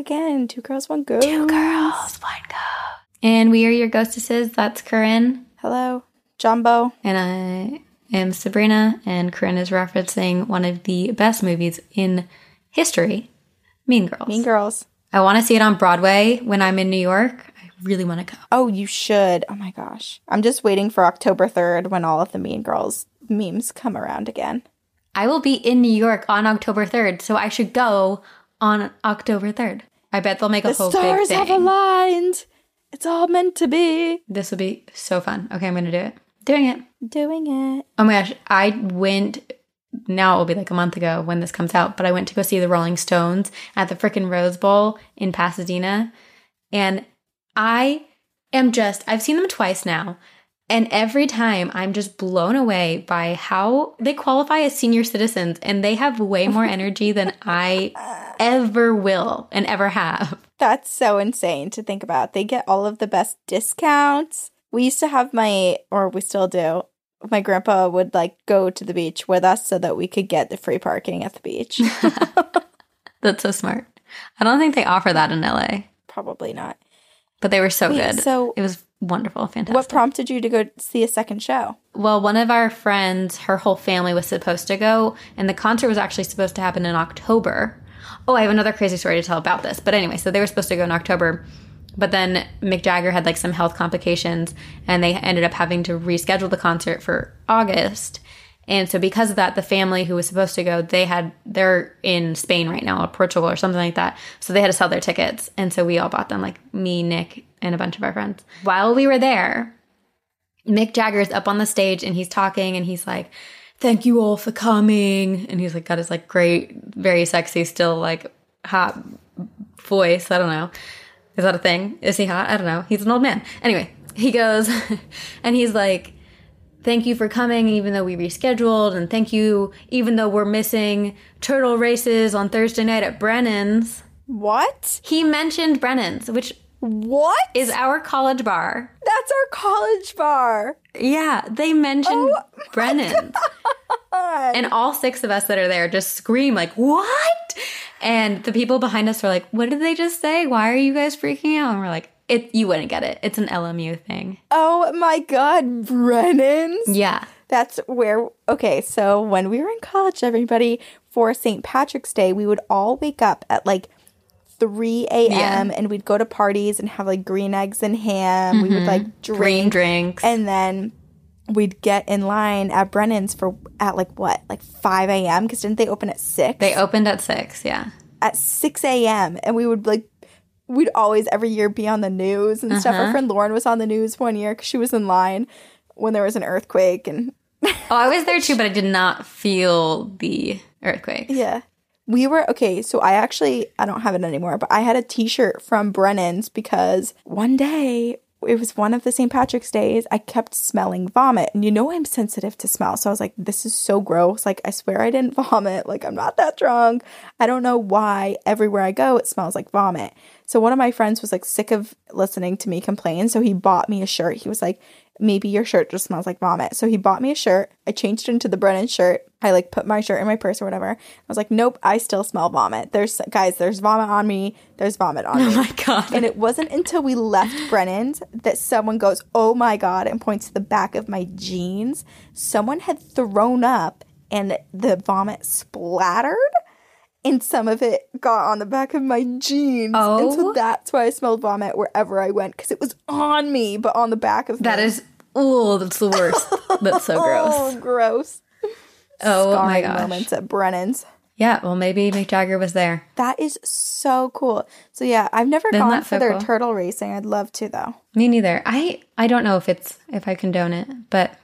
again. Two girls, one ghost. Two girls, one ghost. And we are your ghostesses. That's Corinne. Hello, Jumbo. And I am Sabrina. And Corinne is referencing one of the best movies in history Mean Girls. Mean Girls. I want to see it on Broadway when I'm in New York. I really want to go. Oh, you should. Oh my gosh. I'm just waiting for October 3rd when all of the Mean Girls memes come around again. I will be in New York on October 3rd, so I should go on October 3rd. I bet they'll make a The whole big stars thing. have aligned. It's all meant to be. this will be so fun. Okay, I'm going to do it. Doing it. Doing it. Oh my gosh, I went. Now it will be like a month ago when this comes out, but I went to go see the Rolling Stones at the frickin' Rose Bowl in Pasadena. And I am just, I've seen them twice now. And every time I'm just blown away by how they qualify as senior citizens and they have way more energy than I ever will and ever have. That's so insane to think about. They get all of the best discounts. We used to have my, or we still do, my grandpa would like go to the beach with us so that we could get the free parking at the beach. That's so smart. I don't think they offer that in LA, Probably not. but they were so Wait, good. so it was wonderful, fantastic. what prompted you to go see a second show? Well, one of our friends, her whole family was supposed to go, and the concert was actually supposed to happen in October. Oh, I have another crazy story to tell about this. But anyway, so they were supposed to go in October, but then Mick Jagger had like some health complications, and they ended up having to reschedule the concert for August. And so because of that, the family who was supposed to go, they had they're in Spain right now or Portugal or something like that. So they had to sell their tickets. And so we all bought them, like me, Nick, and a bunch of our friends. While we were there, Mick Jagger's up on the stage and he's talking and he's like, Thank you all for coming. And he's like got his like great, very sexy, still like hot voice. I don't know. Is that a thing? Is he hot? I don't know. He's an old man. Anyway, he goes and he's like, Thank you for coming, even though we rescheduled, and thank you, even though we're missing turtle races on Thursday night at Brennan's. What? He mentioned Brennan's, which What? is our college bar. That's our college bar. Yeah, they mentioned Oh my Brennan. And all six of us that are there just scream like, "What?" And the people behind us are like, "What did they just say? Why are you guys freaking out?" And we're like, "It you wouldn't get it. It's an LMU thing." Oh my god, Brennan's. Yeah. That's where, okay, so when we were in college, everybody, for St. Patrick's Day, we would all wake up at like 3 a.m. Yeah. and we'd go to parties and have like green eggs and ham. We would mm-hmm. like drink. Green drinks. And then we'd get in line at Brennan's for at like what, like 5 a.m. Because didn't they open at 6? they opened at 6, yeah. at 6 a.m. and we would like we'd always every year be on the news and stuff. Uh-huh. Our friend Lauren was on the news one year because she was in line when there was an earthquake and Oh, I was there too, but I did not feel the earthquake. yeah. We were okay, so I actually I don't have it anymore, but I had a t-shirt from Brennan's because one day it was one of the St. Patrick's days. I kept smelling vomit. And you know I'm sensitive to smell. So I was like, this is so gross. Like I swear I didn't vomit. Like I'm not that drunk. I don't know why everywhere I go it smells like vomit. So one of my friends was like sick of listening to me complain. So he bought me a shirt. He was like, maybe your shirt just smells like vomit. So he bought me a shirt. I changed it into the Brennan shirt. I like put my shirt in my purse or whatever. I was like, nope, I still smell vomit. There's guys, there's vomit on me. There's vomit on oh me. Oh my god. And it wasn't until we left Brennan's that someone goes, Oh my God, and points to the back of my jeans. Someone had thrown up and the vomit splattered. And some of it got on the back of my jeans. And so Oh. that's why I smelled vomit wherever I went because it was on me, but on the back of that me. is oh, that's the worst. That's so oh, gross. Oh, gross. Oh my gosh. moments at Brennan's. Yeah, well maybe Mick Jagger was there. That is so cool. So yeah, I've never Isn't gone for so their cool? turtle racing. I'd love to though. Me neither. I I don't know if it's if I condone it, but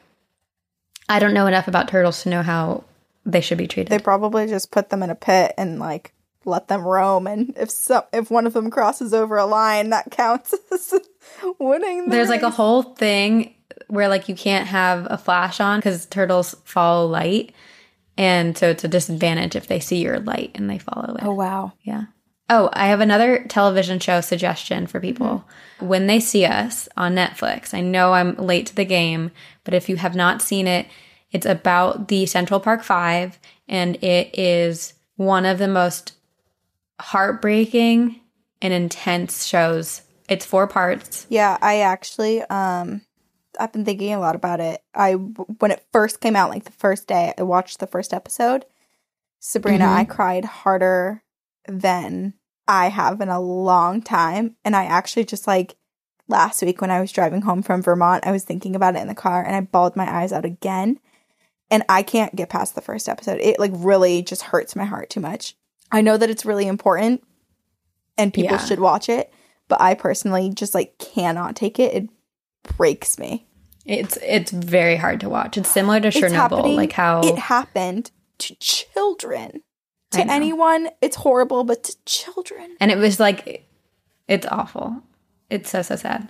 I don't know enough about turtles to know how they should be treated. They probably just put them in a pit and like let them roam. And if some, if one of them crosses over a line, that counts as winning. The There's like a whole thing where like you can't have a flash on because turtles follow light, and so it's a disadvantage if they see your light and they follow it. Oh wow! Yeah. Oh, I have another television show suggestion for people. Mm-hmm. When they see us on Netflix, I know I'm late to the game, but if you have not seen it, it's about the Central Park Five, and it is one of the most heartbreaking and intense shows. It's four parts. Yeah, I actually um I've been thinking a lot about it. I when it first came out like the first day I watched the first episode. Sabrina, Mhm. I cried harder than I have in a long time and I actually just like last week when I was driving home from Vermont, I was thinking about it in the car and I bawled my eyes out again. And I can't get past the first episode. It like really just hurts my heart too much. I know that it's really important and people Yeah. should watch it, but I personally just like cannot take it. It breaks me. It's it's very hard to watch. It's similar to Chernobyl, like how It happened to children. To anyone, it's horrible, but to children. and it was like it's awful. It's so so sad.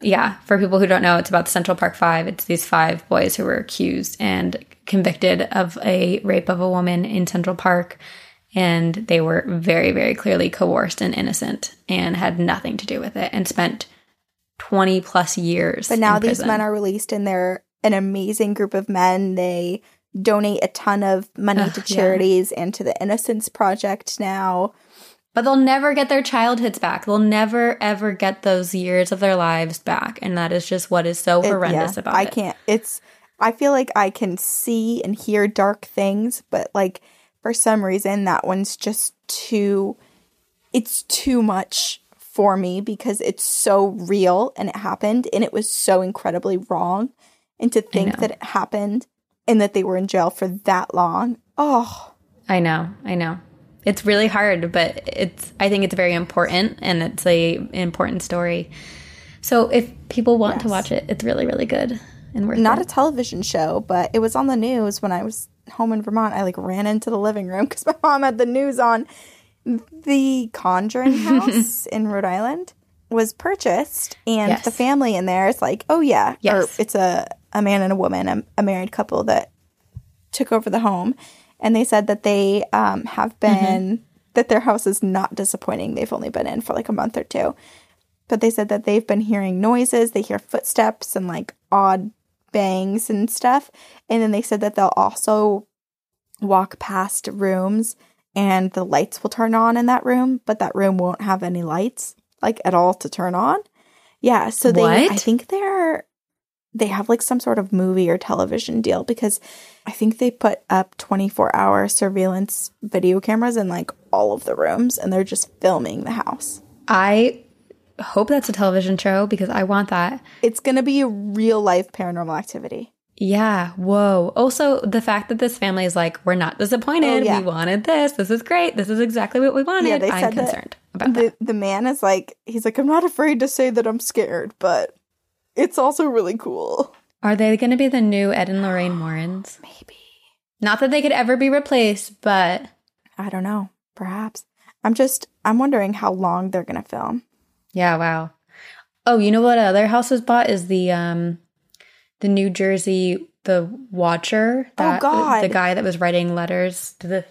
Yeah, for people who don't know, it's about the Central Park Five. It's these five boys who were accused and convicted of a rape of a woman in Central Park, and they were very, very clearly coerced and innocent, and had nothing to do with it, and spent twenty plus years. But now these men are released and they're an amazing group of men. They donate a ton of money Ugh, to yeah. charities and to the Innocence Project now. But they'll never get their childhoods back. They'll never ever get those years of their lives back, and that is just what is so It- horrendous yeah, about I it. I can't. It's. I feel like I can see and hear dark things, but like for some reason that one's just too. It's too much for me because it's so real and it happened and it was so incredibly wrong, and to think that it happened and that they were in jail for that long. Oh, I know, I know. It's really hard, but it's. I think it's very important, and it's a important story. So if people want to watch it, it's really, really good and worth not a television show, but it was on the news when I was home in Vermont. I like ran into the living room because my mom had the news on. The Conjuring house in Rhode Island was purchased, and Yes. the family in there is like, oh yeah, Yes. or it's a a man and a woman, a, a married couple that took over the home, and they said that they um, have been that their house is not disappointing. They've only been in for like a month or two, but they said that they've been hearing noises. They hear footsteps and like odd bangs and stuff, and then they said that they'll also walk past rooms and the lights will turn on in that room, but that room won't have any lights like at all to turn on. Yeah, so they I think they're they have like some sort of movie or television deal because I think they put up 24 hour surveillance video cameras in like all of the rooms and they're just filming the house. I hope that's a television show because I want that. It's going to be a real life paranormal activity. Yeah. Whoa. Also, the fact that this family is like, we're not disappointed. Oh, yeah. We wanted this. This is great. This is exactly what we wanted. Yeah, they I'm said that concerned about that. The the man is like he's like I'm not afraid to say that I'm scared, but it's also really cool. Are they going to be the new Ed and Lorraine Warrens? Maybe. Not that they could ever be replaced, but I don't know. Perhaps. I'm just I'm wondering how long they're going to film. Yeah, wow. Oh, you know what other house was bought is the um the New Jersey the Watcher. That, God. The guy that was writing letters to the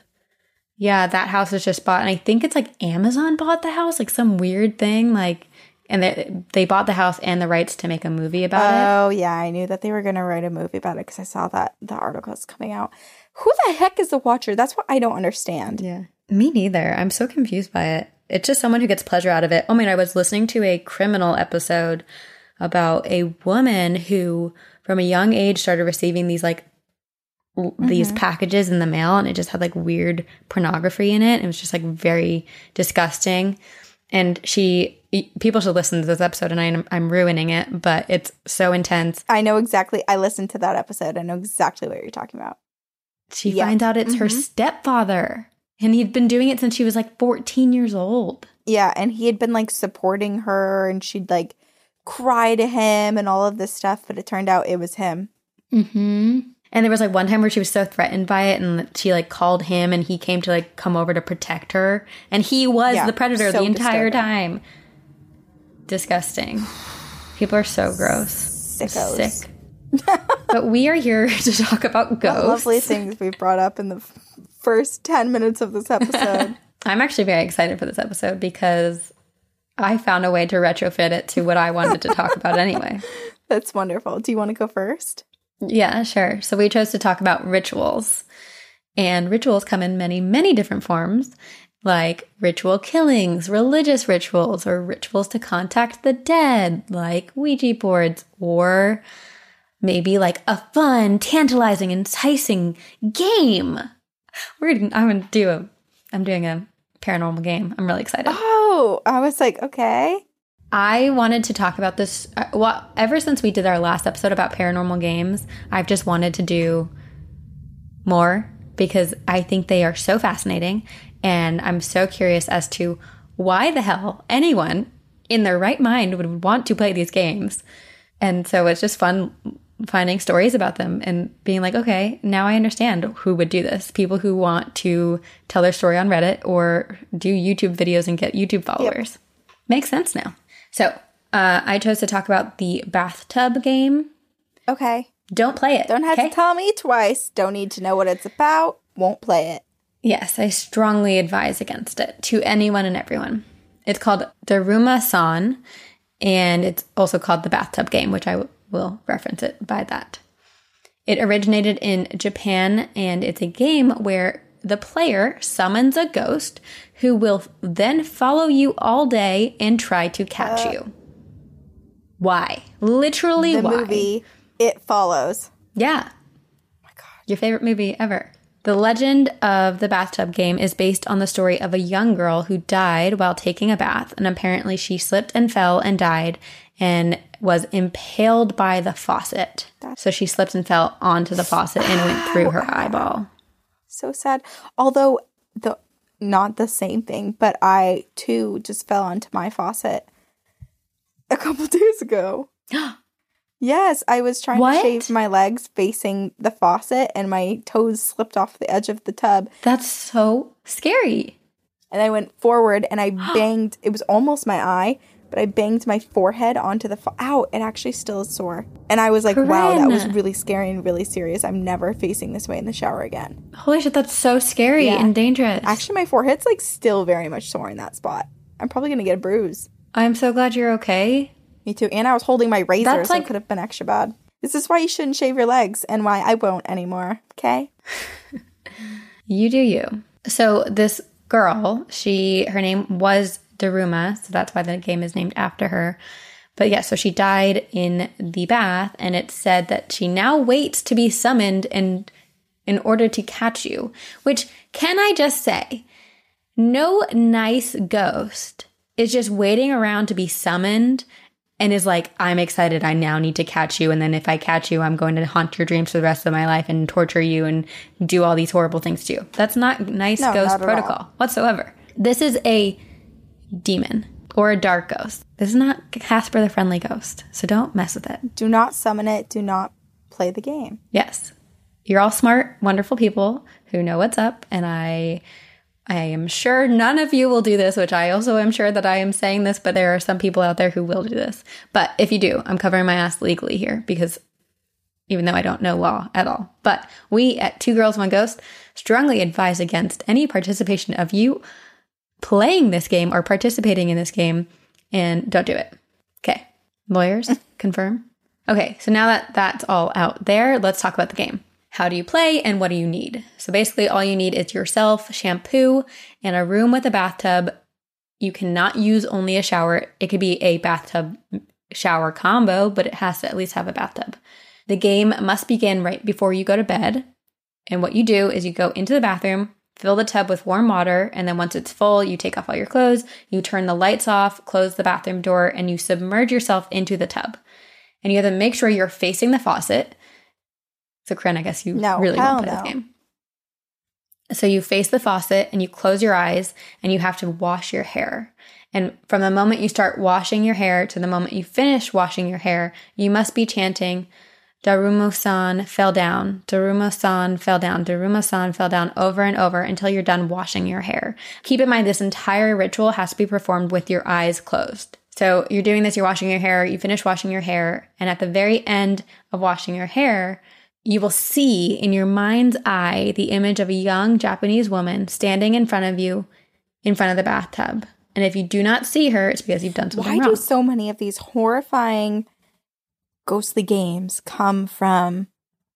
Yeah, that house was just bought and I think it's like Amazon bought the house, like some weird thing like and they they bought the house and the rights to make a movie about it. Oh yeah, I knew that they were going to write a movie about it because I saw that the articles coming out. Who the heck is the Watcher? That's what I don't understand. Yeah. Me neither. I'm so confused by it. It's just someone who gets pleasure out of it. Oh man, I was listening to a criminal episode about a woman who from a young age started receiving these like l- these mm-hmm. packages in the mail and it just had like weird pornography in it. It was just like very disgusting. And she people should listen to this episode and I'm I'm ruining it, but it's so intense. I know exactly. I listened to that episode. I know exactly what you're talking about. She Yeah. finds out it's her Mhm. stepfather. And he'd been doing it since she was like 14 years old. Yeah, and he had been like supporting her, and she'd like cry to him and all of this stuff. But it turned out it was him. Mm-hmm. And there was like one time where she was so threatened by it, and she like called him, and he came to like come over to protect her, and he was Yeah, the predator so the entire disturbing. time. Disgusting. People are so gross. Sickos. Sick. but we are here to talk about What ghosts. lovely things we've brought up in the first ten minutes of this episode. I'm actually very excited for this episode because I found a way to retrofit it to what I wanted to talk about anyway. That's wonderful. Do you want to go first? Yeah, sure. So we chose to talk about rituals. And rituals come in many, many different forms. Like ritual killings, religious rituals, or rituals to contact the dead, like Ouija boards, or maybe like a fun, tantalizing, enticing game. We're gonna, I'm gonna do a, I'm doing a paranormal game. I'm really excited. Oh, I was like, okay. I wanted to talk about this. uh, Well, ever since we did our last episode about paranormal games, I've just wanted to do more because I think they are so fascinating. And I'm so curious as to why the hell anyone in their right mind would want to play these games. And so it's just fun finding stories about them and being like, okay, now I understand who would do this. People who want to tell their story on Reddit or do YouTube videos and get YouTube followers. Makes sense now. So uh, I chose to talk about the bathtub game. Okay. Don't play it. Don't have okay? to tell me twice. Don't need to know what it's about. Won't play it. Yes, I strongly advise against it to anyone and everyone. It's called Daruma San, and it's also called the bathtub game, which I w- will reference it by that. It originated in Japan, and it's a game where the player summons a ghost who will then follow you all day and try to catch uh, you. Why? Literally, The why? movie It Follows. Yeah. Oh my God. Your favorite movie ever. The legend of the bathtub game is based on the story of a young girl who died while taking a bath, and apparently she slipped and fell and died and was impaled by the faucet. So she slipped and fell onto the faucet and went through her eyeball. So sad. Although the not the same thing, but I too just fell onto my faucet a couple days ago. yes, I was trying What? to shave my legs facing the faucet and my toes slipped off the edge of the tub That's so scary. and I went forward and I banged it was almost my eye, but I banged my forehead onto the fa- ow, it actually still is sore. And I was like, wow, that was really scary and really serious. I'm never facing this way in the shower again. Holy shit, that's so scary Yeah. and dangerous. Actually, my forehead's like still very much sore in that spot. I'm probably gonna get a bruise. I'm so glad you're okay. Me too. And I was holding my razor, That's so like- it could have been extra bad. This is why you shouldn't shave your legs and why I won't anymore. Okay? You do you. So this girl, she her name was Daruma, so that's why the game is named after her. But yeah, so she died in the bath, and it said that she now waits to be summoned and in order to catch you. Which can I just say, no nice ghost is just waiting around to be summoned and is like, I'm excited. I now need to catch you. And then if I catch you, I'm going to haunt your dreams for the rest of my life and torture you and do all these horrible things to you. That's not nice No, ghost not protocol whatsoever. This is a demon or a dark ghost. This is not Casper the Friendly Ghost. So don't mess with it. Do not summon it. Do not play the game. Yes. You're all smart, wonderful people who know what's up. And I I am sure none of you will do this, which I also am sure that I am saying this, but there are some people out there who will do this. But if you do, I'm covering my ass legally here because even though I don't know law at all. But we at Two Girls One Ghost strongly advise against any participation of you playing this game or participating in this game and don't do it. Okay. Lawyers, confirm. Okay, so now that that's all out there, let's talk about the game. How do you play and what do you need? So basically, all you need is yourself, shampoo, and a room with a bathtub. You cannot use only a shower. It could be a bathtub shower combo, but it has to at least have a bathtub. The game must begin right before you go to bed. And what you do is you go into the bathroom, fill the tub with warm water, and then once it's full, you take off all your clothes, you turn the lights off, close the bathroom door, and you submerge yourself into the tub. And you have to make sure you're facing the faucet. So, Kren, I guess you No, really won't play no. this game. So you face the faucet and you close your eyes and you have to wash your hair. And from the moment you start washing your hair to the moment you finish washing your hair, you must be chanting, Daruma-san fell down, Daruma-san fell down, Daruma-san fell down over and over until you're done washing your hair. Keep in mind this entire ritual has to be performed with your eyes closed. So you're doing this, you're washing your hair, you finish washing your hair, and at the very end of washing your hair, you will see in your mind's eye the image of a young Japanese woman standing in front of you in front of the bathtub. And if you do not see her, it's because you've done something Why wrong. do so many of these horrifying ghostly games come from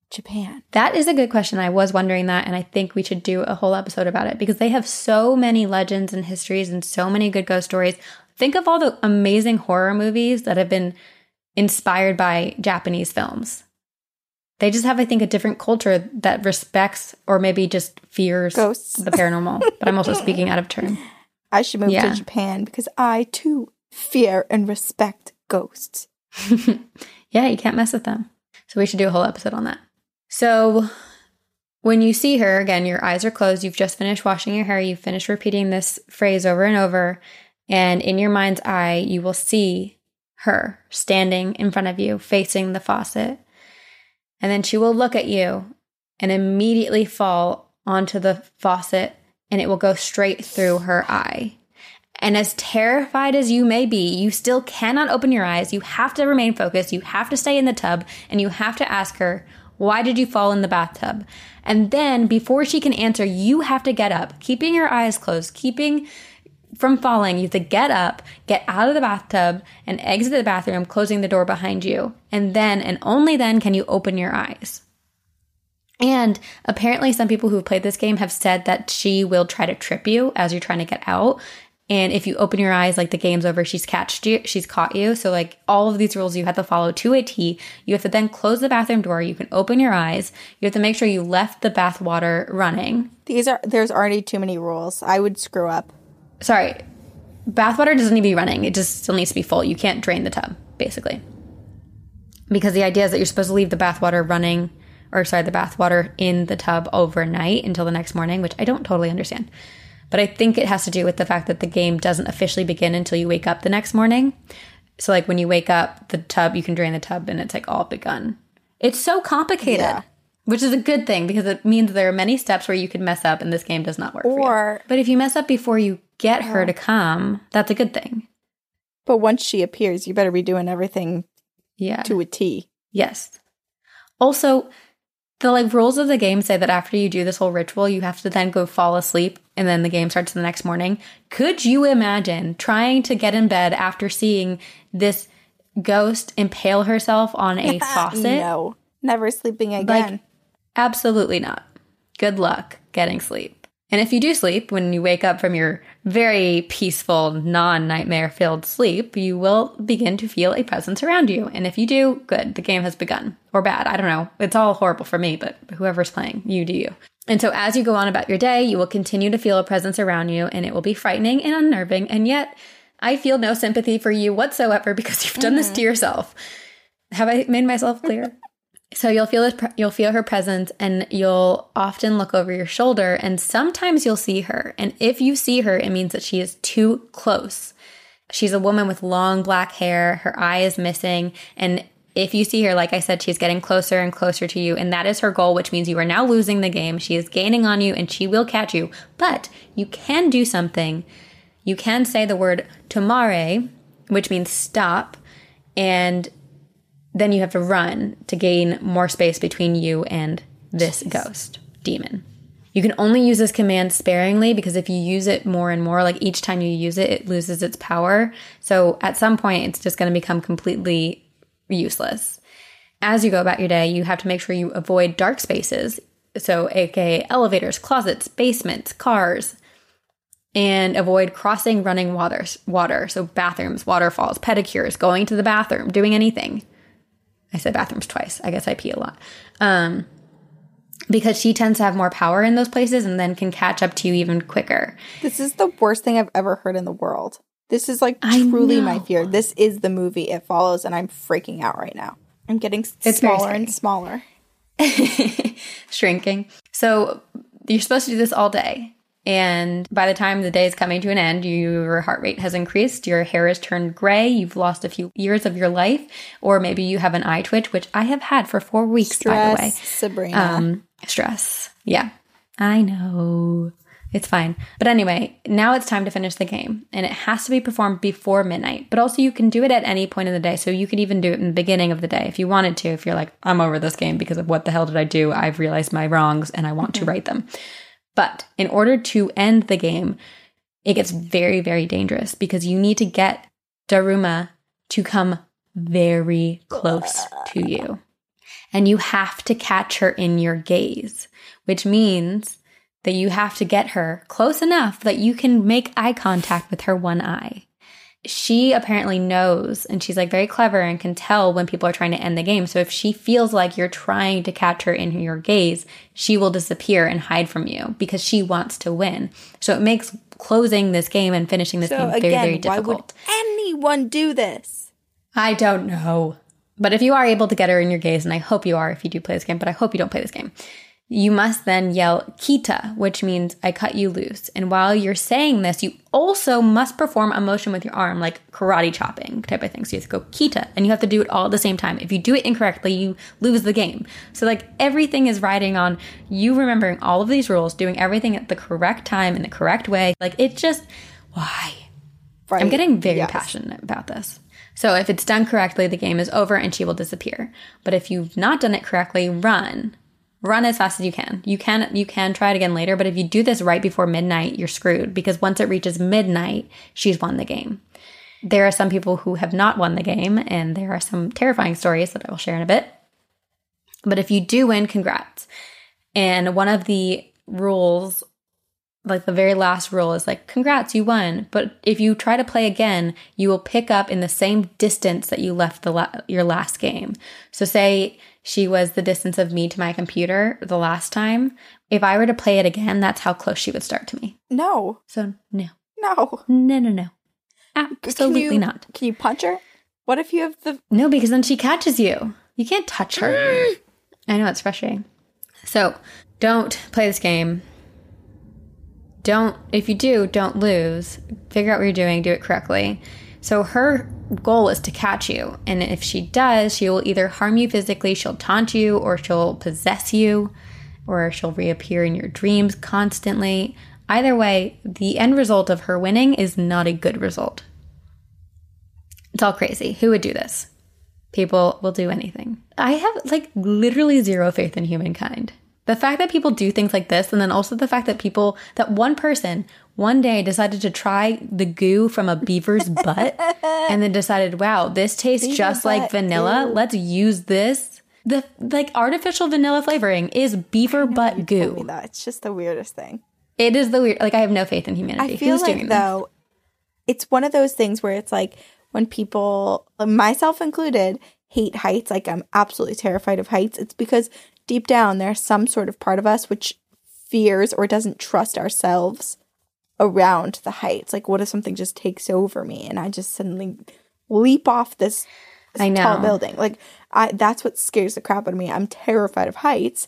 Japan? That is a good question. I was wondering that, and I think we should do a whole episode about it because they have so many legends and histories and so many good ghost stories. Think of all the amazing horror movies that have been inspired by Japanese films. They just have, I think, a different culture that respects or maybe just fears Ghosts. the paranormal. but I'm also speaking out of turn. I should move Yeah. to Japan because I too fear and respect ghosts. yeah, you can't mess with them. So we should do a whole episode on that. So when you see her, again, your eyes are closed, you've just finished washing your hair, you've finished repeating this phrase over and over, and in your mind's eye, you will see her standing in front of you, facing the faucet. And then she will look at you and immediately fall onto the faucet, and it will go straight through her eye. And as terrified as you may be, you still cannot open your eyes. You have to remain focused. You have to stay in the tub and you have to ask her, Why did you fall in the bathtub? And then, before she can answer, you have to get up, keeping your eyes closed, keeping from falling. You have to get up, get out of the bathtub, and exit the bathroom, closing the door behind you. And then, and only then, can you open your eyes. And apparently, some people who have played this game have said that she will try to trip you as you're trying to get out. And if you open your eyes, like the game's over, she's catched you, she's caught you. So, like all of these rules you have to follow to a T. You have to then close the bathroom door. You can open your eyes. You have to make sure you left the bath water running. These are there's already too many rules. I would screw up. Sorry, bathwater doesn't need to be running. It just still needs to be full. You can't drain the tub, basically. Because the idea is that you're supposed to leave the bathwater running, or sorry, the bathwater in the tub overnight until the next morning, which I don't totally understand. But I think it has to do with the fact that the game doesn't officially begin until you wake up the next morning. So, like when you wake up, the tub, you can drain the tub and it's like all begun. It's so complicated, Yeah. which is a good thing because it means there are many steps where you could mess up and this game does not work for you. Or But if you mess up before you get her to come, that's a good thing. but once she appears, you better be doing everything Yeah. to a T. Yes. Also, the like rules of the game say that after you do this whole ritual, you have to then go fall asleep and then the game starts the next morning. Could you imagine trying to get in bed after seeing this ghost impale herself on a faucet? No, never sleeping again. Absolutely not. Good luck getting sleep. And if you do sleep, when you wake up from your very peaceful, non nightmare filled sleep, you will begin to feel a presence around you. And if you do, good, the game has begun. Or bad, I don't know. It's all horrible for me, but whoever's playing, you do you. And so as you go on about your day, you will continue to feel a presence around you, and it will be frightening and unnerving. And yet, I feel no sympathy for you whatsoever because you've done this to mm-hmm. yourself. Have I made myself clear? So you'll feel this, you'll feel her presence, and you'll often look over your shoulder, and sometimes you'll see her. And if you see her, it means that she is too close. She's a woman with long black hair. Her eye is missing, and if you see her, like I said, she's getting closer and closer to you, and that is her goal, which means you are now losing the game. She is gaining on you, and she will catch you. But you can do something. You can say the word tomare, which means stop, and then you have to run to gain more space between you and this ghost demon. You can only use this command sparingly because if you use it more and more, like each time you use it, it loses its power. So at some point, it's just going to become completely useless. As you go about your day, you have to make sure you avoid dark spaces. So, aka elevators, closets, basements, cars, and avoid crossing running waters, water. So, bathrooms, waterfalls, pedicures, going to the bathroom, doing anything. I said bathrooms twice. I guess I pee a lot. Um, because she tends to have more power in those places and then can catch up to you even quicker. This is the worst thing I've ever heard in the world. This is like truly my fear. This is the movie it follows, and I'm freaking out right now. I'm getting It's smaller and smaller. Shrinking. So you're supposed to do this all day. And by the time the day is coming to an end, your heart rate has increased, your hair has turned gray, you've lost a few years of your life, or maybe you have an eye twitch, which I have had for four weeks, by the way. Stress, Sabrina. Um, stress. Yeah. I know. It's fine. But anyway, now it's time to finish the game. And it has to be performed before midnight. But also, you can do it at any point in the day. So you could even do it in the beginning of the day if you wanted to. If you're like, I'm over this game because of what the hell did I do? I've realized my wrongs and I want to right them. But in order to end the game, it gets very, very dangerous because you need to get Daruma to come very close to you. and you have to catch her in your gaze, which means that you have to get her close enough that you can make eye contact with her one eye. She apparently knows and she's like very clever and can tell when people are trying to end the game. So if she feels like you're trying to catch her in your gaze, she will disappear and hide from you because she wants to win. So it makes closing this game and finishing this So game very, again, very why difficult. would anyone do this? I don't know. But if you are able to get her in your gaze, and I hope you are if you do play this game, but I hope you don't play this game, you must then yell kita, which means I cut you loose. And while you're saying this, you also must perform a motion with your arm, like karate chopping type of thing. So you have to go kita, and you have to do it all at the same time. If you do it incorrectly, you lose the game. So, like, everything is riding on you remembering all of these rules, doing everything at the correct time in the correct way. Like, it just, why? Right. I'm getting very Yes. passionate about this. So if it's done correctly, the game is over and she will disappear. But if you've not done it correctly, run. Run as fast as you can. You can you can try it again later, but if you do this right before midnight, you're screwed because once it reaches midnight, she's won the game. There are some people who have not won the game and there are some terrifying stories that I will share in a bit. But if you do win, congrats. And one of the rules like the very last rule is like congrats you won but if you try to play again you will pick up in the same distance that you left the la- your last game so say she was the distance of me to my computer the last time if i were to play it again that's how close she would start to me No, so no no. no no no absolutely Can you- not Can you punch her? What if you have the No, because then she catches you. You can't touch her. I know it's frustrating. So don't play this game. Don't, if you do, don't lose. Figure out what you're doing, do it correctly. So her goal is to catch you. And if she does, she will either harm you physically, she'll taunt you, or she'll possess you, or she'll reappear in your dreams constantly. Either way, the end result of her winning is not a good result. It's all crazy. Who would do this? People will do anything. I have like literally zero faith in humankind. The fact that people do things like this, and then also the fact that people, that one person one day decided to try the goo from a beaver's butt and then decided, wow, this tastes Beaver just like vanilla. Let's use this. The like artificial vanilla flavoring is beaver butt goo. that. It's just the weirdest thing. It is the weird. Like I have no faith in humanity. I feel Who's like though, it's one of those things where it's like when people, myself included, hate heights. Like I'm absolutely terrified of heights. It's because deep down there's some sort of part of us which fears or doesn't trust ourselves around the heights. Like what if something just takes over me and I just suddenly leap off this, this I tall building? Like I, that's what scares the crap out of me. I'm terrified of heights.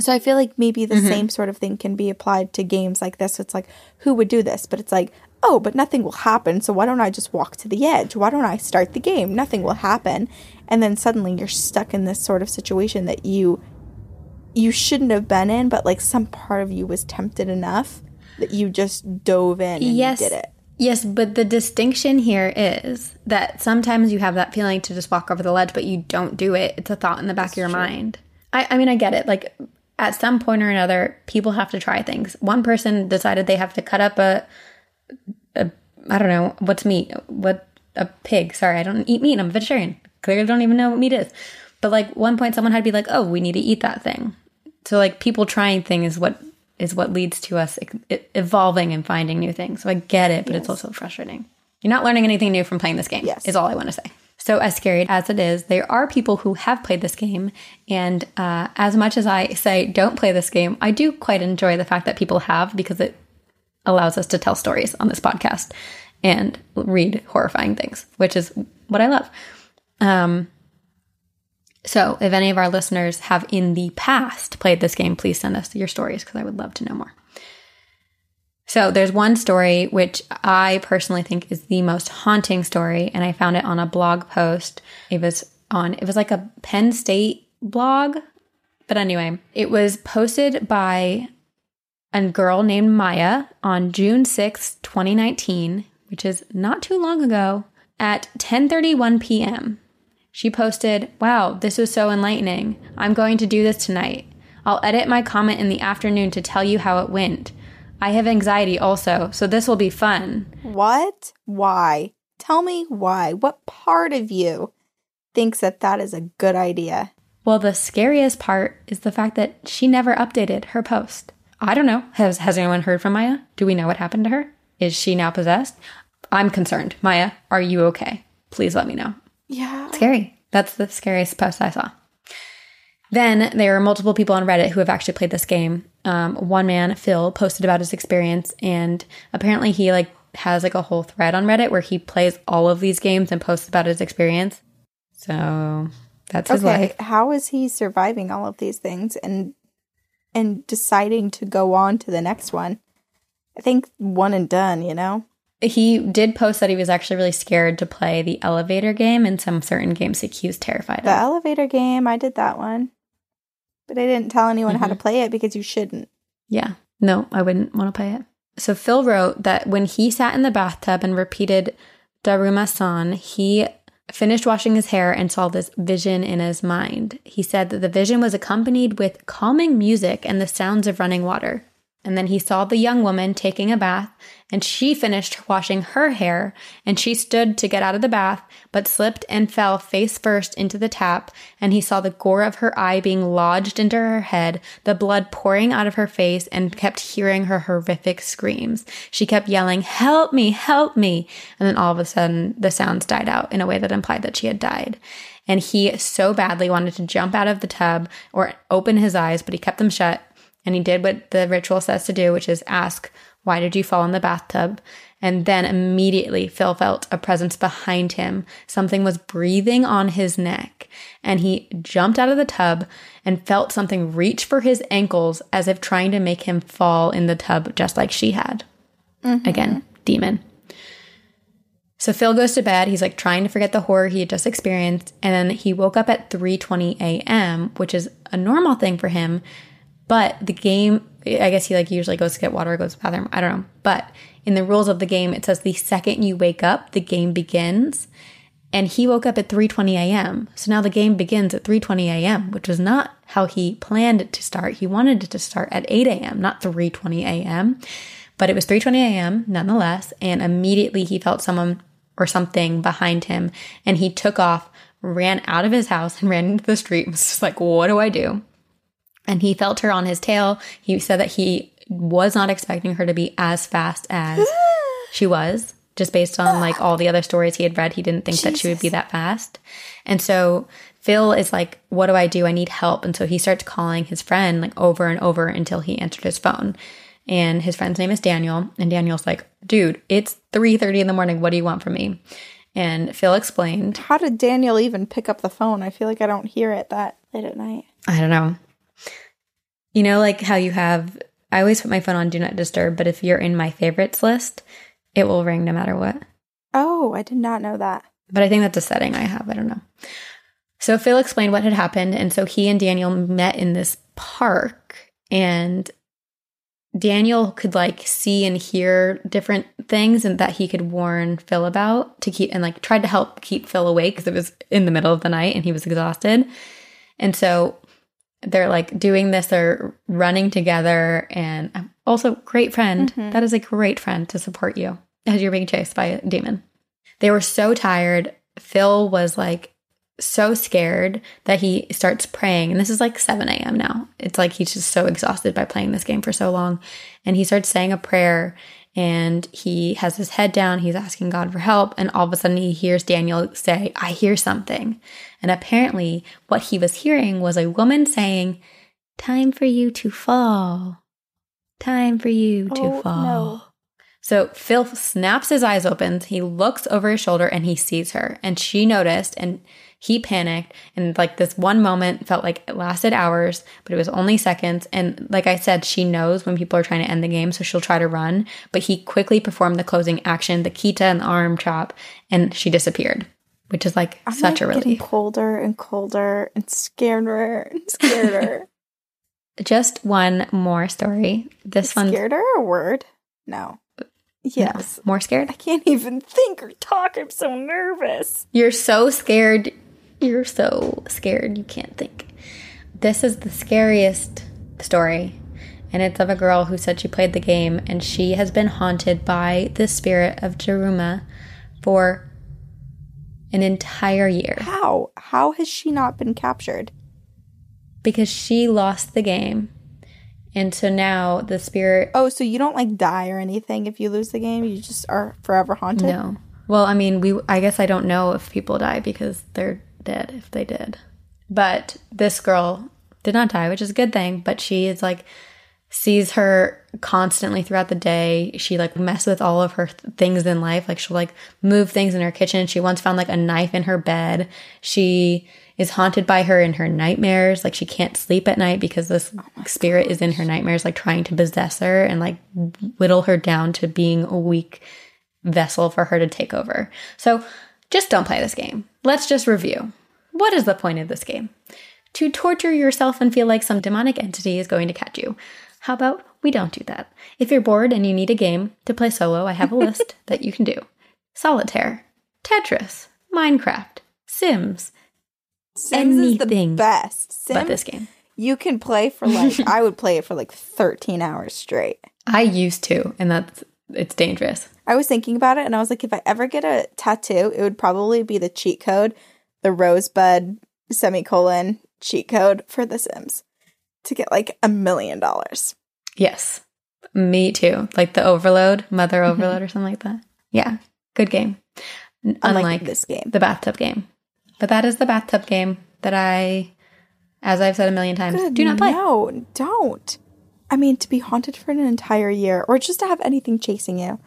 So I feel like maybe Mm-hmm. the same sort of thing can be applied to games like this. It's like, who would do this? But it's like, oh, but nothing will happen. So why don't I just walk to the edge? Why don't I start the game? Nothing will happen. And then suddenly you're stuck in this sort of situation that you you shouldn't have been in, but like some part of you was tempted enough that you just dove in and yes, did it. Yes, but the distinction here is that sometimes you have that feeling to just walk over the ledge, but you don't do it. It's a thought in the back of your mind. I, I mean, I get it. Like at some point or another, people have to try things. One person decided they have to cut up a, a I don't know what's meat. What a pig. Sorry, I don't eat meat. I'm a vegetarian. Clearly, don't even know what meat is. But like one point, someone had to be like, "Oh, we need to eat that thing." So like people trying things is what is what leads to us evolving and finding new things. So I get it, but it's also frustrating. You're not learning anything new from playing this game. Yes. is all I want to say. So as scary as it is, there are people who have played this game, and uh, as much as I say don't play this game, I do quite enjoy the fact that people have because it allows us to tell stories on this podcast and read horrifying things, which is what I love. Um, so, if any of our listeners have in the past played this game, please send us your stories because I would love to know more. So, there's one story which I personally think is the most haunting story, and I found it on a blog post. It was on, it was like a Penn State blog. But anyway, it was posted by a girl named Maya on June sixth, 2019, which is not too long ago, at 10:31 p.m. She posted, Wow, this was so enlightening. I'm going to do this tonight. I'll edit my comment in the afternoon to tell you how it went. I have anxiety also, so this will be fun. What? Why? Tell me why. What part of you thinks that that is a good idea? Well, the scariest part is the fact that she never updated her post. I don't know. Has has anyone heard from Maya? Do we know what happened to her? Is she now possessed? I'm concerned. Maya, are you okay? Please let me know. Yeah. Scary. That's the scariest post I saw. Then there are multiple people on Reddit who have actually played this game. Um, one man, Phil, posted about his experience, and apparently he like has like a whole thread on Reddit where he plays all of these games and posts about his experience. So that's his Okay. life. How is he surviving all of these things and and deciding to go on to the next one? I think one and done, you know? He did post that he was actually really scared to play the elevator game and some certain games that he was terrified of. The of. elevator game, I did that one. But I didn't tell anyone how to Mhm. play it because you shouldn't. Yeah. No, I wouldn't want to play it. So Phil wrote that when he sat in the bathtub and repeated Daruma san, he finished washing his hair and saw this vision in his mind. He said that the vision was accompanied with calming music and the sounds of running water. And then he saw the young woman taking a bath, and she finished washing her hair, and she stood to get out of the bath, but slipped and fell face first into the tap, and he saw the gore of her eye being lodged into her head, the blood pouring out of her face, and kept hearing her horrific screams. She kept yelling, Help me, help me. And then all of a sudden, the sounds died out in a way that implied that she had died. And he so badly wanted to jump out of the tub or open his eyes, but he kept them shut. And he did what the ritual says to do, which is ask, Why did you fall in the bathtub? And then immediately Phil felt a presence behind him. Something was breathing on his neck. And he jumped out of the tub and felt something reach for his ankles as if trying to make him fall in the tub just like she had. Mm-hmm. Again, demon. So Phil goes to bed. He's like trying to forget the horror he had just experienced, and then he woke up at 3:20 a.m., which is a normal thing for him. But the game, I guess he like usually goes to get water, goes to the bathroom. I don't know. But in the rules of the game, it says the second you wake up, the game begins. And he woke up at 3:20 a.m. So now the game begins at 3:20 a.m., which was not how he planned it to start. He wanted it to start at 8 a.m., not 3:20 a.m. But it was 3:20 a.m. nonetheless, and immediately he felt someone or something behind him, and he took off, ran out of his house, and ran into the street. And Was just like, "What do I do?" And he felt her on his tail. He said that he was not expecting her to be as fast as she was, just based on like all the other stories he had read. He didn't think that she would be that fast. And so Phil is like, What do I do? I need help. And so he starts calling his friend like over and over until he answered his phone. And his friend's name is Daniel. And Daniel's like, Dude, it's 3:30 in the morning. What do you want from me? And Phil explained, How did Daniel even pick up the phone? I feel like I don't hear it that late at night. I don't know. You know, like how you have, I always put my phone on Do Not Disturb, but if you're in my favorites list, it will ring no matter what. Oh, I did not know that. But I think that's a setting I have. I don't know. So Phil explained what had happened. And so he and Daniel met in this park, and Daniel could like see and hear different things and that he could warn Phil about to keep and like tried to help keep Phil awake because it was in the middle of the night and he was exhausted. And so they're like doing this, they're running together, and I'm also great friend. Mm-hmm. That is a great friend to support you as you're being chased by a demon. They were so tired. Phil was like so scared that he starts praying. And this is like 7 a.m. now. It's like he's just so exhausted by playing this game for so long. And he starts saying a prayer and he has his head down. He's asking God for help. And all of a sudden he hears Daniel say, I hear something. And apparently what he was hearing was a woman saying, Time for you to fall. Time for you to Oh, fall. no. So Phil snaps his eyes open. He looks over his shoulder and he sees her. And she noticed and he panicked. And like this one moment felt like it lasted hours, but it was only seconds. And like I said, she knows when people are trying to end the game, so she'll try to run. But he quickly performed the closing action, the Kita and the arm chop, and she disappeared, which is like I'm such a like getting relief. colder and colder and scareder and scareder. Just one more story. This one, scareder a word? No. Yes. more scared. I can't even think or talk. I'm so nervous. You're so scared. You're so scared you can't think. This is the scariest story. And it's of a girl who said she played the game and she has been haunted by the spirit of Jeruma for an entire year. How? How has she not been captured? because she lost the game. And so now the spirit. Oh, so you don't like die or anything if you lose the game? You just are forever haunted? No. Well, I mean, we. I guess I don't know if people die because they're dead if they did. But this girl did not die, which is a good thing. But she is like sees her constantly throughout the day. She like messes with all of her th- things in life. Like she'll like move things in her kitchen. She once found like a knife in her bed. She is haunted by her in her nightmares. Like she can't sleep at night because this oh spirit is in her nightmares, like trying to possess her and like whittle her down to being a weak vessel for her to take over. So just don't play this game. Let's just review. What is the point of this game? To torture yourself and feel like some demonic entity is going to catch you. How about we don't do that? If you're bored and you need a game to play solo, I have a list that you can do Solitaire, Tetris, Minecraft, Sims, Sims is the Anything best. Sims, but this game. you can play for like, I would play it for like 13 hours straight. I used to, and that's it's dangerous. I was thinking about it and I was like, if I ever get a tattoo, it would probably be the cheat code, the rosebud semicolon cheat code for The Sims to get like a million dollars. Yes. Me too. Like the overload, mother mm-hmm. overload or something like that. Yeah. Good game. Unlike Unlike this game. the bathtub game. But that is the bathtub game that I, as I've said a million times, Good, do not play. No, don't. I mean, to be haunted for an entire year or just to have anything chasing you.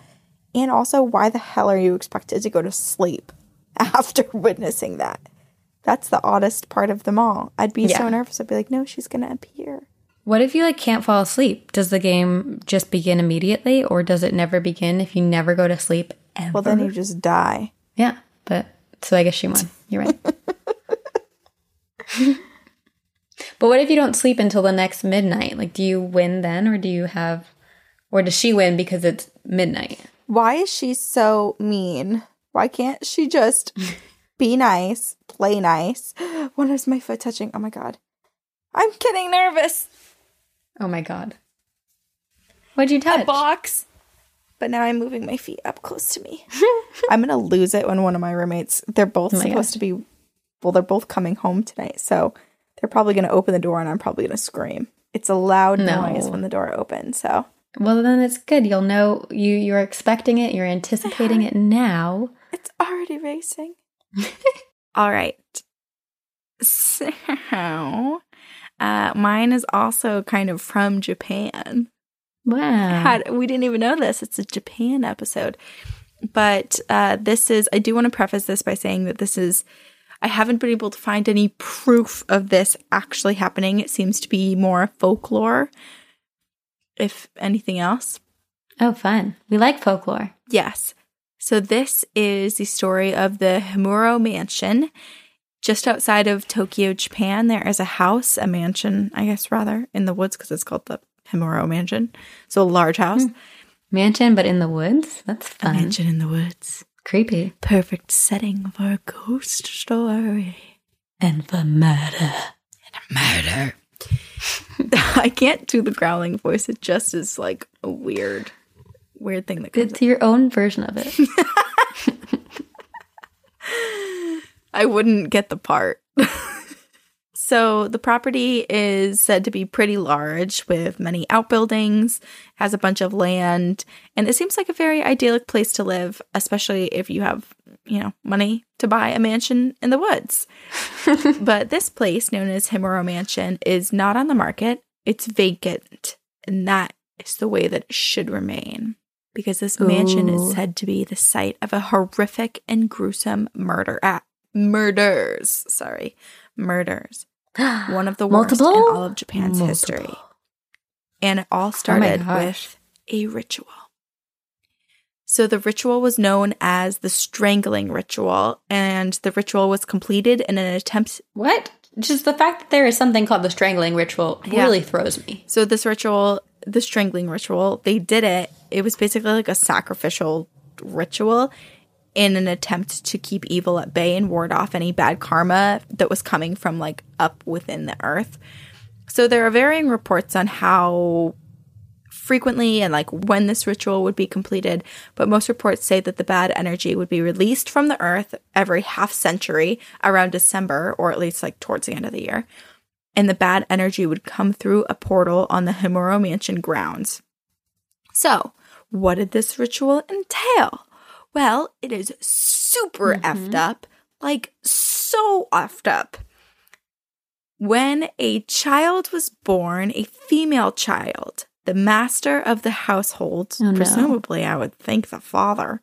And also, why the hell are you expected to go to sleep after witnessing that? That's the oddest part of them all. I'd be so nervous. I'd be like, no, she's going to appear. What if you like can't fall asleep? Does the game just begin immediately or does it never begin if you never go to sleep ever? Well, then you just die. Yeah, but so I guess she won. You're right. but what if you don't sleep until the next midnight? Like, do you win then, or do you have, or does she win because it's midnight? Why is she so mean? Why can't she just be nice, play nice? When is my foot touching? Oh my God. I'm getting nervous. Oh my god! What'd you touch? a box. But now I'm moving my feet up close to me. I'm gonna lose it when one of my roommates. They're both Oh supposed to be. Well, they're both coming home tonight, so they're probably gonna open the door, and I'm probably gonna scream. It's a loud No. noise when the door opens. So Well, then it's good. You'll know you you're expecting it. You're anticipating it now. it's already racing. All right. So, uh, mine is also kind of from Japan. Wow. had we didn't even know this it's a japan episode but uh this is i do want to preface this by saying that this is i haven't been able to find any proof of this actually happening it seems to be more folklore if anything else oh, fun. We like folklore. yes so this is the story of the himuro mansion just outside of tokyo japan there is a house a mansion i guess rather in the woods because it's called the himuro mansion so a large house hmm. Mansion, but in the woods. That's a fun. mansion in the woods Creepy. perfect setting for a ghost story. And for murder. And murder. I can't do the growling voice. It just is like a weird, weird thing that comes. It's your own version of it. I wouldn't get the part. So the property is said to be pretty large with many outbuildings, has a bunch of land, and it seems like a very idyllic place to live, especially if you have, you know, money to buy a mansion in the woods. but this place, known as Himuro Mansion, is not on the market. It's vacant, and that is the way that it should remain. Because this mansion Ooh. is said to be the site of a horrific and gruesome murder at murders. Sorry, murders. One of the worst Multiple? in all of Japan's history. And it all oh started gosh. with a ritual. So the ritual was known as the strangling ritual, and the ritual was completed in an attempt What? Just the fact that there is something called the strangling ritual Yeah. really throws me. So this ritual, the strangling ritual, they did it. It was basically like a sacrificial ritual in an attempt to keep evil at bay and ward off any bad karma that was coming from like up within the earth. So there are varying reports on how frequently and like when this ritual would be completed, but most reports say that the bad energy would be released from the earth every half century around December or at least like towards the end of the year. and the bad energy would come through a portal on the Himuro Mansion grounds. So, what did this ritual entail? Well, it is super effed mm-hmm. up, like so effed up. When a child was born, a female child, the master of the household, Oh, no. presumably I would think the father,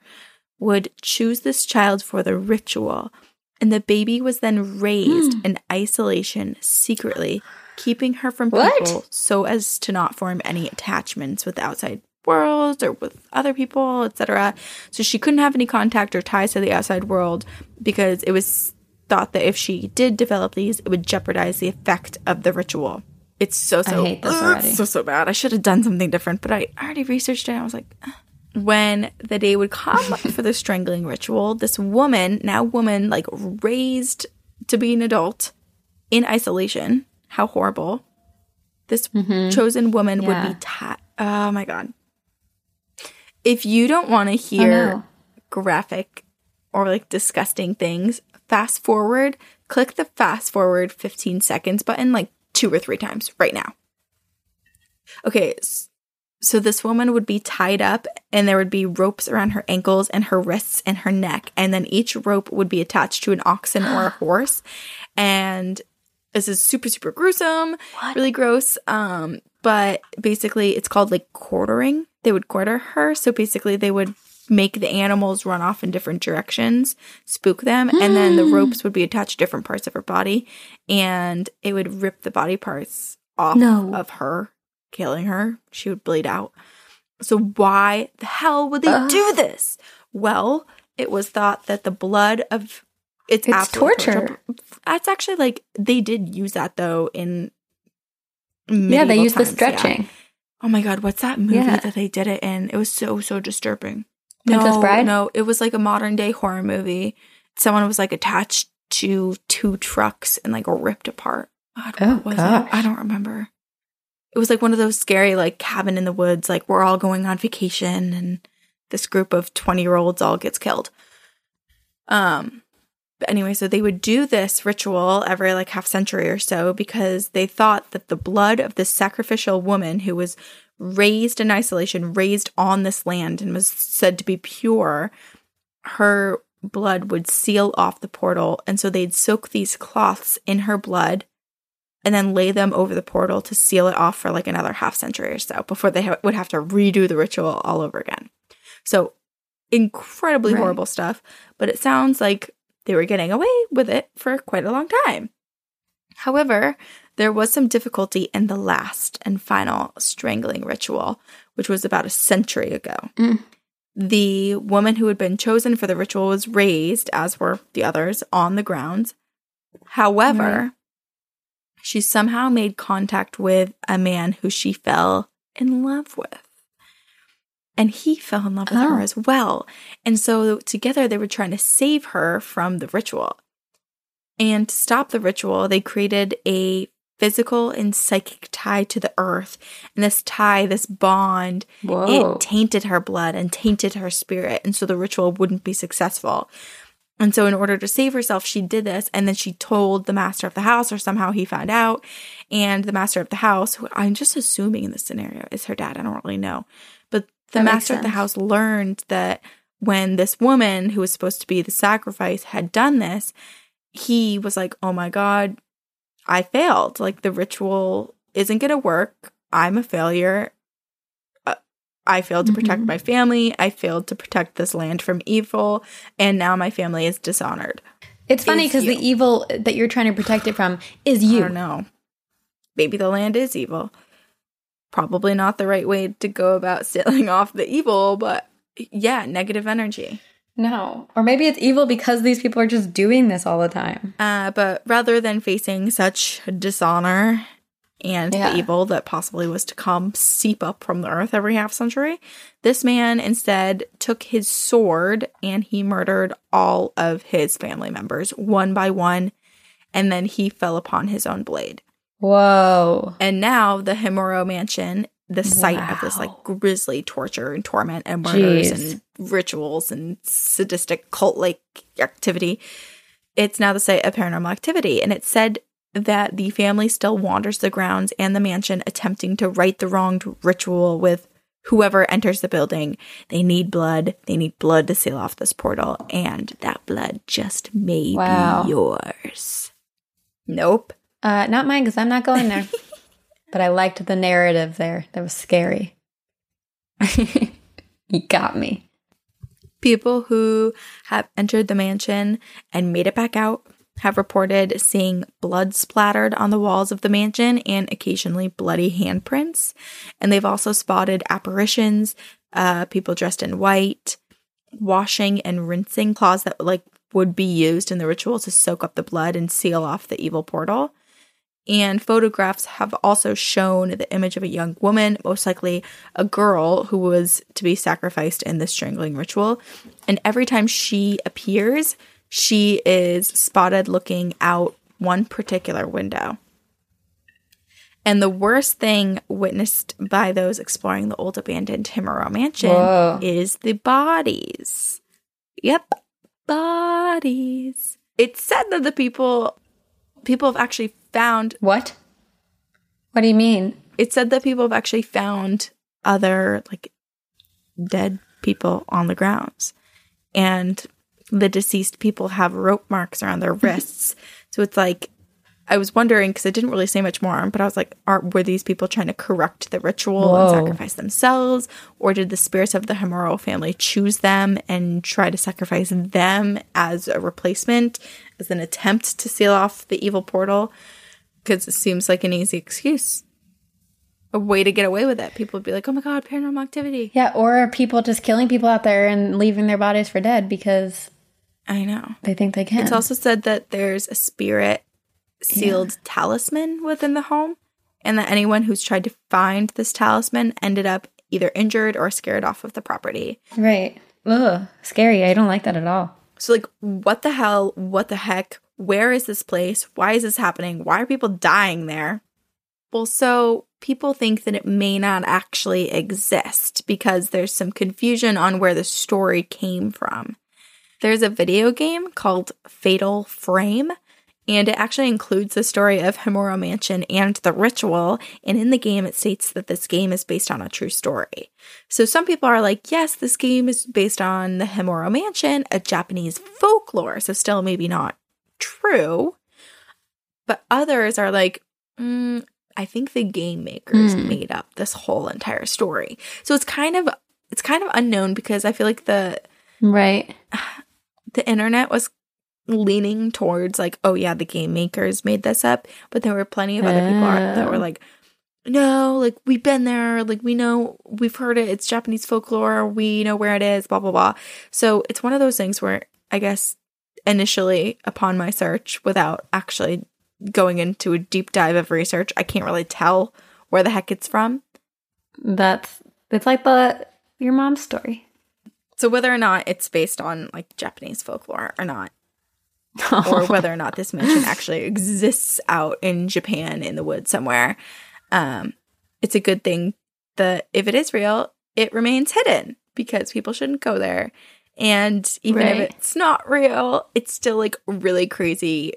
would choose this child for the ritual. And the baby was then raised hmm. in isolation secretly, keeping her from What? people so as to not form any attachments with the outside world or with other people, etc. So she couldn't have any contact or ties to the outside world because it was thought that if she did develop these, it would jeopardize the effect of the ritual. It's so so Ugh, so so bad. I should have done something different, but I already researched it. And I was like, when the day would come for the strangling ritual, this woman, now woman, like raised to be an adult in isolation. How horrible! This chosen woman would be tied. Oh my god! If you don't want to hear no. graphic or like disgusting things, fast forward, click the fast forward 15 seconds button like two or three times right now. Okay, so this woman would be tied up and there would be ropes around her ankles and her wrists and her neck and then each rope would be attached to an oxen or a horse and this is super super gruesome really gross um but basically it's called like quartering they would quarter her so basically they would make the animals run off in different directions spook them and then the hmm. ropes would be attached to different parts of her body and it would rip the body parts off No. of her killing her she would bleed out so why the hell would they do this well it was thought that the blood of it's, It's absolute torture. That's actually like they did use that though in Yeah, they medieval use the stretching. yeah. Oh my god, what's that movie Yeah. that they did it in? It was so so disturbing. Princess no, Bride? No, it was like a modern day horror movie. Someone was like attached to two trucks and like ripped apart. God, Oh, what was gosh. it? I don't remember. It was like one of those scary like cabin in the woods, like we're all going on vacation and this group of 20 year olds all gets killed. Um but anyway, so they would do this ritual every like half century or so because they thought that the blood of this sacrificial woman who was raised in isolation, raised on this land, and was said to be pure, her blood would seal off the portal. And so they'd soak these cloths in her blood and then lay them over the portal to seal it off for like another half century or so before they ha- would have to redo the ritual all over again. So incredibly Right. horrible stuff, but it sounds like they were getting away with it for quite a long time. However, there was some difficulty in the last and final strangling ritual, which was about a century ago. Mm. The woman who had been chosen for the ritual was raised, as were the others, on the grounds. However, Right. she somehow made contact with a man who she fell in love with. And he fell in love with her Oh. as well. And so together they were trying to save her from the ritual. And to stop the ritual, they created a physical and psychic tie to the earth. And this tie, this bond, Whoa. it tainted her blood and tainted her spirit. And so the ritual wouldn't be successful. And so, in order to save herself, she did this. And then she told the master of the house, or somehow he found out. And the master of the house, who I'm just assuming in this scenario is her dad, I don't really know. But the That master of the house learned that when this woman, who was supposed to be the sacrifice, had done this, he was like, oh my God, I failed. Like, the ritual isn't going to work. I'm a failure. Uh, I failed to protect Mhm. my family. I failed to protect this land from evil. And now my family is dishonored. It's funny because the evil that you're trying to protect it from is I you. don't know. Maybe the land is evil. Probably not the right way to go about sealing off the evil, but yeah, negative energy. No. Or maybe it's evil because these people are just doing this all the time. Uh, but rather than facing such dishonor and Yeah. the evil that possibly was to come seep up from the earth every half century, this man instead took his sword and he murdered all of his family members one by one, and then he fell upon his own blade. Whoa. And now the Himuro Mansion, the site of this like grisly torture and torment and murders Jeez. and rituals and sadistic cult like activity, it's now the site of paranormal activity. And it said that the family still wanders the grounds and the mansion attempting to right the wronged ritual with whoever enters the building. They need blood. They need blood to seal off this portal, and that blood just may Wow. be yours. Nope. Uh, not mine because I'm not going there. but I liked the narrative there. That was scary. you got me. People who have entered the mansion and made it back out have reported seeing blood splattered on the walls of the mansion and occasionally bloody handprints. And they've also spotted apparitions, uh, people dressed in white, washing and rinsing claws that like would be used in the ritual to soak up the blood and seal off the evil portal. And photographs have also shown the image of a young woman, most likely a girl who was to be sacrificed in the strangling ritual. And every time she appears, she is spotted looking out one particular window. And the worst thing witnessed by those exploring the old abandoned Himuro mansion Whoa. is the bodies. Yep, bodies. It's said that the people people have actually found What? What do you mean? it said that people have actually found other like dead people on the grounds and the deceased people have rope marks around their wrists so it's like i was wondering because it didn't really say much more but i was like are were these people trying to correct the ritual Whoa. and sacrifice themselves or did the spirits of the Himuro family choose them and try to sacrifice them as a replacement as an attempt to seal off the evil portal because it seems like an easy excuse a way to get away with it. People would be like, "Oh my god, paranormal activity." Yeah, or are people just killing people out there and leaving their bodies for dead because I know. they think they can? It's also said that there's a spirit sealed talisman within the home, and that anyone who's tried to find this talisman ended up either injured or scared off of the property. right. Ugh, scary. I don't like that at all. So, like, what the hell? What the heck? Where is this place? Why is this happening? Why are people dying there? Well, so people think that it may not actually exist because there's some confusion on where the story came from. There's a video game called Fatal Frame, and it actually includes the story of Himuro Mansion and the ritual. And in the game, it states that this game is based on a true story. So some people are like, yes, this game is based on the Himuro Mansion, a Japanese folklore. So still maybe not true. But others are like, mm, I think the game makers Hmm. made up this whole entire story. So it's kind of it's kind of unknown because I feel like the Right. the internet was leaning towards like, oh yeah, the game makers made this up, but there were plenty of other people that were like, no, like we've been there, like we know, we've heard it, it's Japanese folklore, we know where it is, blah blah blah. So it's one of those things where I guess initially upon my search, without actually going into a deep dive of research, I can't really tell where the heck it's from. That's it's like the your mom's story. So whether or not it's based on like Japanese folklore or not, or whether or not this mansion actually exists out in Japan in the woods somewhere. Um, it's a good thing that if it is real, it remains hidden because people shouldn't go there. And even Right. if it's not real, it's still like really crazy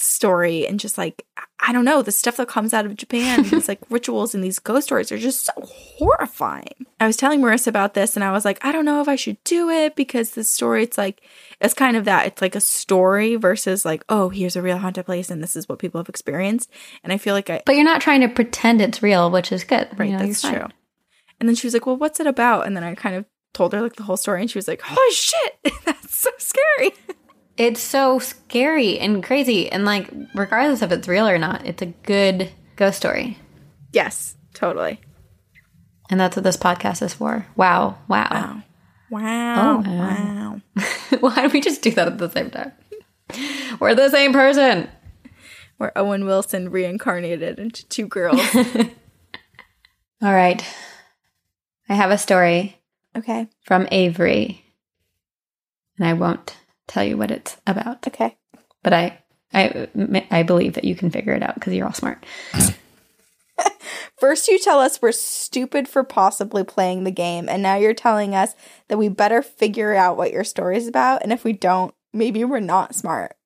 story and just like I don't know, the stuff that comes out of Japan, these like rituals and these ghost stories are just so horrifying. I was telling Marissa about this and I was like, I don't know if I should do it because the story it's like it's kind of that. It's like a story versus like, oh, here's a real haunted place and this is what people have experienced. And I feel like I But you're not trying to pretend it's real, which is good. right, You know, that's true. And then she was like, Well, what's it about? And then I kind of told her like the whole story and she was like, Holy shit, that's so scary. It's so scary and crazy, and like regardless if it's real or not, it's a good ghost story, yes, totally. and that's what this podcast is for. Wow, wow. Wow. Wow. Oh, wow. Why don't we just do that at the same time? We're the same person. We're Owen Wilson reincarnated into two girls. All right, I have a story okay. from Avery, and I won't tell you what it's about, Okay. but I. I, I believe that you can figure it out because you're all smart. First, you tell us we're stupid for possibly playing the game, and now you're telling us that we better figure out what your story is about. And if we don't, maybe we're not smart.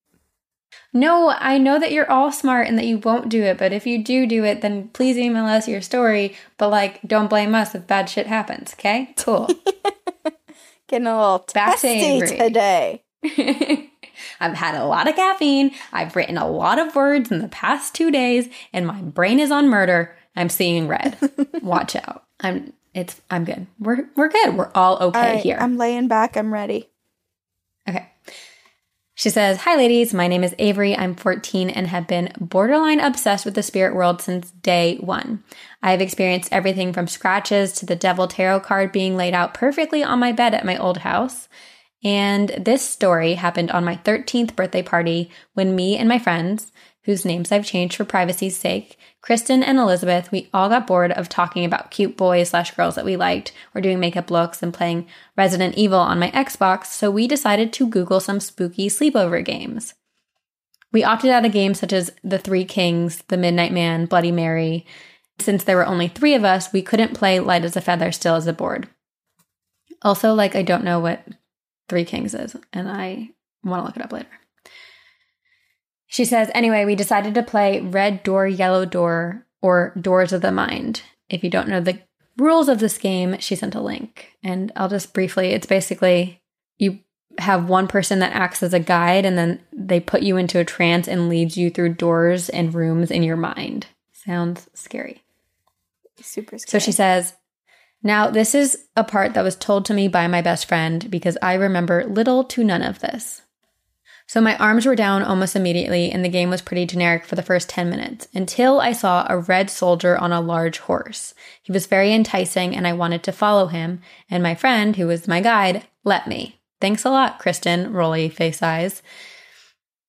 No, I know that you're all smart and that you won't do it, but if you do do it, then please email us your story. But like, don't blame us if bad shit happens, okay? Cool. Getting a little testy today. I've had a lot of caffeine. I've written a lot of words in the past two days, and my brain is on murder. I'm seeing red. Watch out. I'm it's I'm good. We're we're good. We're all okay All right, here. I'm laying back. I'm ready. Okay. She says, Hi, ladies. My name is Avery. I'm 14 and have been borderline obsessed with the spirit world since day one. I have experienced everything from scratches to the devil tarot card being laid out perfectly on my bed at my old house. And this story happened on my 13th birthday party when me and my friends, whose names I've changed for privacy's sake, Kristen and Elizabeth, we all got bored of talking about cute boys slash girls that we liked, or doing makeup looks and playing Resident Evil on my Xbox, so we decided to Google some spooky sleepover games. We opted out of games such as The Three Kings, The Midnight Man, Bloody Mary. Since there were only three of us, we couldn't play Light as a Feather still as a board. Also, like, I don't know what Three Kings is, and I want to look it up later. She says, anyway, we decided to play Red Door, Yellow Door, or Doors of the Mind. If you don't know the rules of this game, she sent a link. And I'll just briefly, it's basically you have one person that acts as a guide, and then they put you into a trance and leads you through doors and rooms in your mind. Sounds scary. Super scary. So she says, Now, this is a part that was told to me by my best friend because I remember little to none of this. So my arms were down almost immediately, and the game was pretty generic for the first 10 minutes until I saw a red soldier on a large horse. He was very enticing, and I wanted to follow him, and my friend, who was my guide, let me. Thanks a lot, Kristen, rolly face eyes.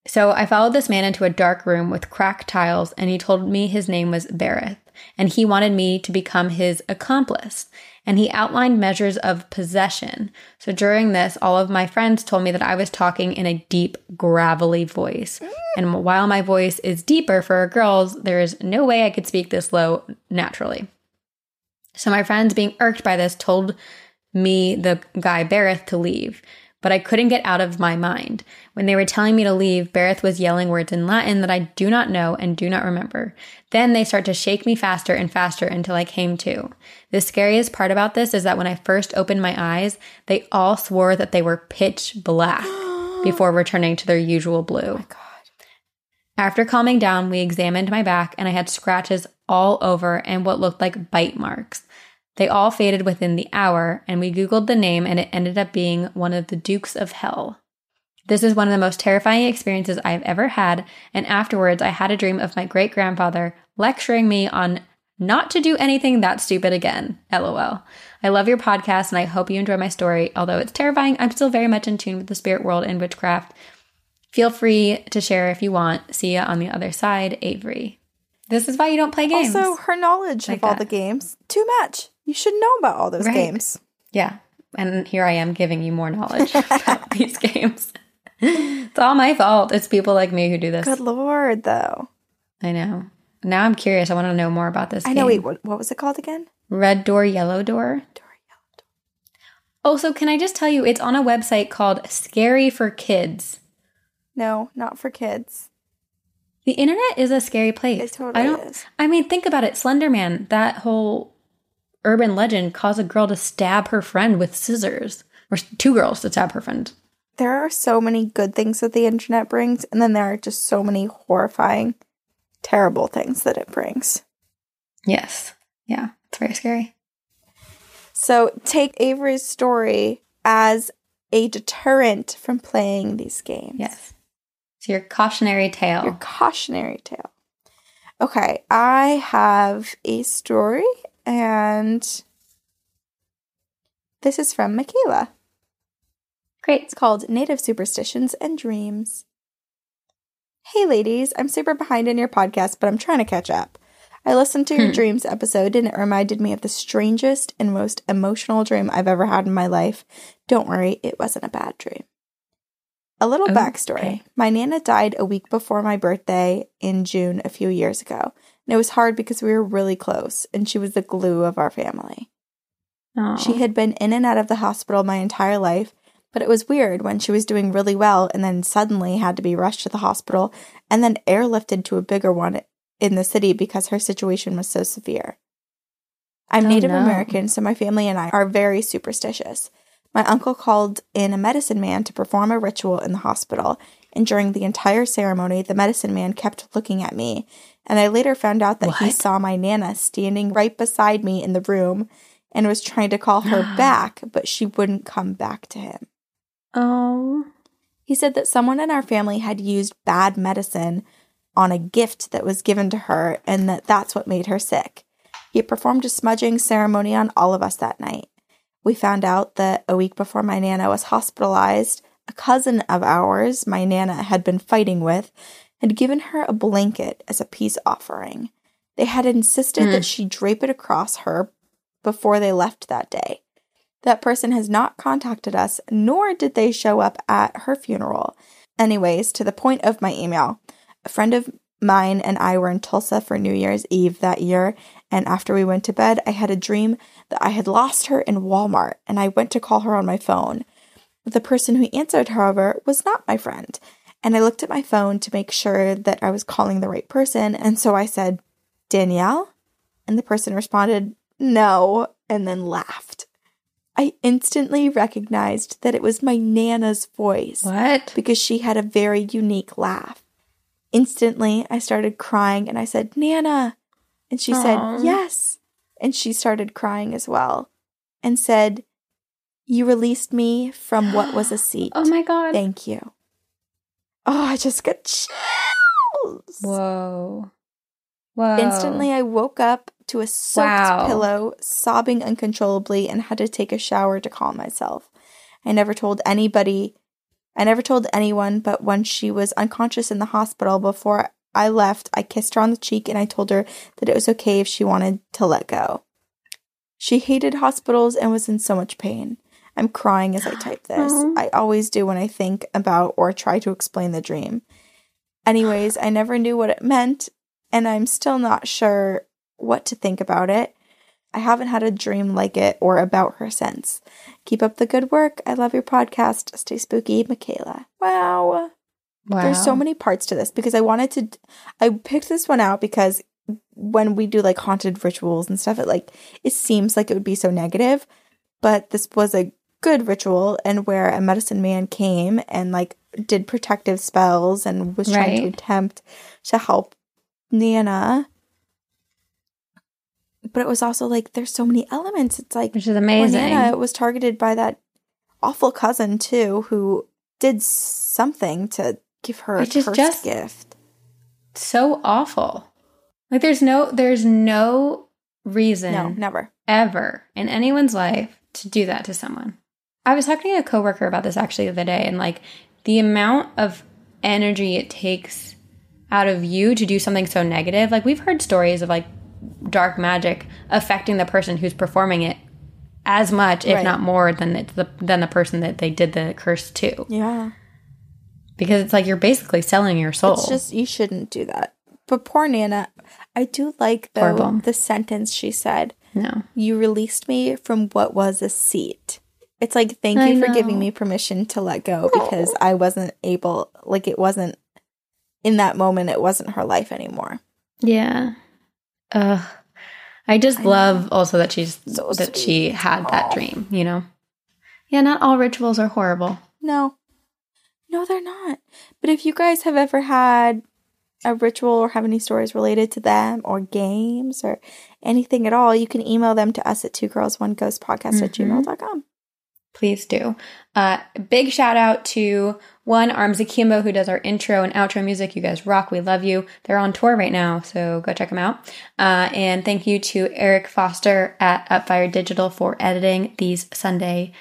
So I followed this man into a dark room with cracked tiles, and he told me his name was Berith, and he wanted me to become his accomplice. And he outlined measures of possession. So during this, all of my friends told me that I was talking in a deep, gravelly voice. And while my voice is deeper for girls, there is no way I could speak this low naturally. So my friends, being irked by this, told me, the guy Berith, to leave. But I couldn't get out of my mind. When they were telling me to leave, Berith was yelling words in Latin that I do not know and do not remember. Then they start to shake me faster and faster until I came to. The scariest part about this is that when I first opened my eyes, they all swore that they were pitch black before returning to their usual blue. Oh God. After calming down, we examined my back and I had scratches all over and what looked like bite marks. They all faded within the hour, and we Googled the name, and it ended up being one of the Dukes of Hell. This is one of the most terrifying experiences I've ever had, and afterwards, I had a dream of my great grandfather lecturing me on not to do anything that stupid again. LOL. I love your podcast, and I hope you enjoy my story. Although it's terrifying, I'm still very much in tune with the spirit world and witchcraft. Feel free to share if you want. See ya on the other side, Avery. This is why you don't play games. Also, her knowledge Like of all that. the games too much. You should know about all those Right. games. Yeah. And here I am giving you more knowledge about these games. It's all my fault. It's people like me who do this. Good lord, though. I know. Now I'm curious. I want to know more about this. I know. Wait, what, what was it called again? Red door, yellow door. Also, can I just tell you, it's on a website called Scary for Kids. No, not for kids. The internet is a scary place. It totally I don't. is. I mean, think about it. Slenderman. That whole urban legend caused a girl to stab her friend with scissors, or two girls to stab her friend. There are so many good things that the internet brings, and then there are just so many horrifying, terrible things that it brings. Yes. Yeah. It's very scary. So take Avery's story as a deterrent from playing these games. Yes. So your cautionary tale. Your cautionary tale. Okay, I have a story, and this is from Michaela. Great. It's called Native Superstitions and Dreams. Hey, ladies, I'm super behind in your podcast, but I'm trying to catch up. I listened to your Hmm. dreams episode and it reminded me of the strangest and most emotional dream I've ever had in my life. Don't worry, it wasn't a bad dream. A little Oh, backstory okay. My Nana died a week before my birthday in June a few years ago. And it was hard because we were really close and she was the glue of our family. Aw. She had been in and out of the hospital my entire life, But it was weird when she was doing really well and then suddenly had to be rushed to the hospital and then airlifted to a bigger one in the city because her situation was so severe. I'm Oh, Native no. American, so my family and I are very superstitious. My uncle called in a medicine man to perform a ritual in the hospital, and during the entire ceremony, the medicine man kept looking at me. And I later found out that he saw my Nana standing right beside me in the room and was trying to call her back, but she wouldn't come back to him. Oh. He said that someone in our family had used bad medicine on a gift that was given to her and that that's what made her sick. He performed a smudging ceremony on all of us that night. We found out that a week before my Nana was hospitalized, a cousin of ours, my Nana had been fighting with, had given her a blanket as a peace offering. They had insisted Hmm. that she drape it across her before they left that day. That person has not contacted us, nor did they show up at her funeral. Anyways, to the point of my email, a friend of mine and I were in Tulsa for New Year's Eve that year, and after we went to bed, I had a dream that I had lost her in Walmart, and I went to call her on my phone. The person who answered, however, was not my friend. And I looked at my phone to make sure that I was calling the right person, and so I said, Danielle? And the person responded, no, and then laughed. I instantly recognized that it was my Nana's voice What? because she had a very unique laugh. Instantly, I started crying and I said, Nana. And she Aw. said, Yes. And she started crying as well and said, You released me from what was a seat. Oh my god. Thank you. Oh, I just got chills. Whoa. Whoa. Instantly, I woke up to a soaked Wow. pillow, sobbing uncontrollably, and had to take a shower to calm myself. I never told anybody, I never told anyone, but when she was unconscious in the hospital before I left, I kissed her on the cheek and I told her that it was okay if she wanted to let go. She hated hospitals and was in so much pain. I'm crying as I type this. I always do when I think about or try to explain the dream. Anyways, I never knew what it meant, and I'm still not sure what to think about it. I haven't had a dream like it or about her since. Keep up the good work. I love your podcast. Stay spooky, Michaela. Wow. wow. There's so many parts to this because I wanted to I picked this one out because when we do like haunted rituals and stuff it like it seems like it would be so negative, but this was a good ritual and where a medicine man came and like did protective spells and was trying to attempt to help Nana. But it was also like there's so many elements. It's like Which is amazing. Nana was targeted by that awful cousin too, who did something to give her Which a is cursed just- gift. so awful. Like there's no there's no reason No, never. ever in anyone's life to do that to someone. I was talking to a coworker about this actually the other day, and like the amount of energy it takes out of you to do something so negative. Like we've heard stories of like dark magic affecting the person who's performing it as much, if Right. not more, than it's the than the person that they did the curse to. Yeah. Because it's like you're basically selling your soul. It's just you shouldn't do that. But poor Nana, I do like though Horrible. the sentence she said. no. You released me from what was a seat. It's like thank I you for know. giving me permission to let go because I wasn't able like it wasn't in that moment it wasn't her life anymore. Yeah. Ugh. I just I know. love also that she's So that she sweet. had that dream, you know. Yeah, not all rituals are horrible. No. No, they're not. But if you guys have ever had a ritual or have any stories related to them or games or anything at all, you can email them to us at two girls one ghost podcast at Mhm. gmail.com. Please do. Uh, big shout out to one Arms Akimbo who does our intro and outro music. You guys rock. We love you. They're on tour right now, so go check them out. Uh, and thank you to Eric Foster at Upfire Digital for editing these Sunday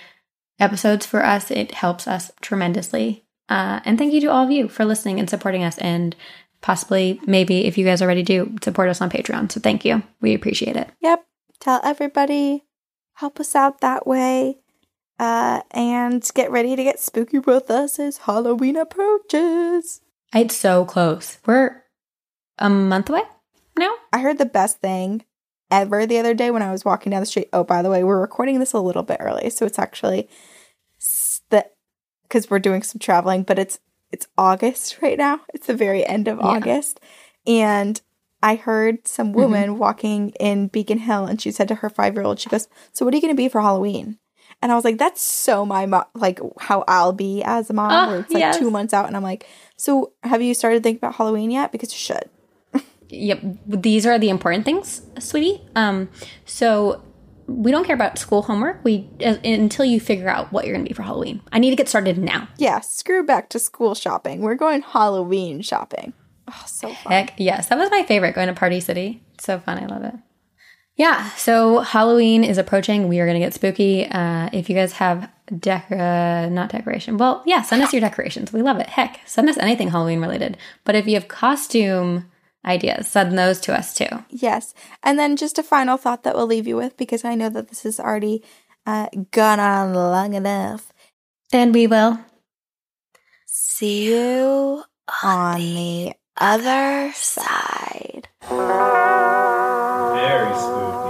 episodes for us. It helps us tremendously. Uh, and thank you to all of you for listening and supporting us. And possibly, maybe if you guys already do, support us on Patreon. So thank you. We appreciate it. Yep. Tell everybody. Help us out that way. Uh, and get ready to get spooky with us as Halloween approaches. It's so close. We're a month away now. I heard the best thing ever the other day when I was walking down the street. Oh, by the way, we're recording this a little bit early, so it's actually the because we're doing some traveling, but it's it's August right now. It's the very end of August, and I heard some woman walking in Beacon Hill, and she said to her five year old, she goes, "So what are you going to be for Halloween?" And I was like, "That's so my mom, like how I'll be as a mom, Oh, where it's like yes. two months out." And I'm like, "So have you started thinking about Halloween yet? Because you should." Yep, these are the important things, sweetie. Um, so we don't care about school homework. We uh, until you figure out what you're going to be for Halloween. I need to get started now. Yeah, screw back to school shopping. We're going Halloween shopping. Oh, so fun. Heck yes, that was my favorite. Going to Party City, It's so fun. I love it. Yeah, so Halloween is approaching. We are going to get spooky. Uh, if you guys have dec, uh, not decoration, well, yeah, send us your decorations. We love it. Heck, send us anything Halloween related. But if you have costume ideas, send those to us too. Yes. And then just a final thought that we'll leave you with because I know that this has already uh, gone on long enough. And we will. See you on the other side. Very smooth.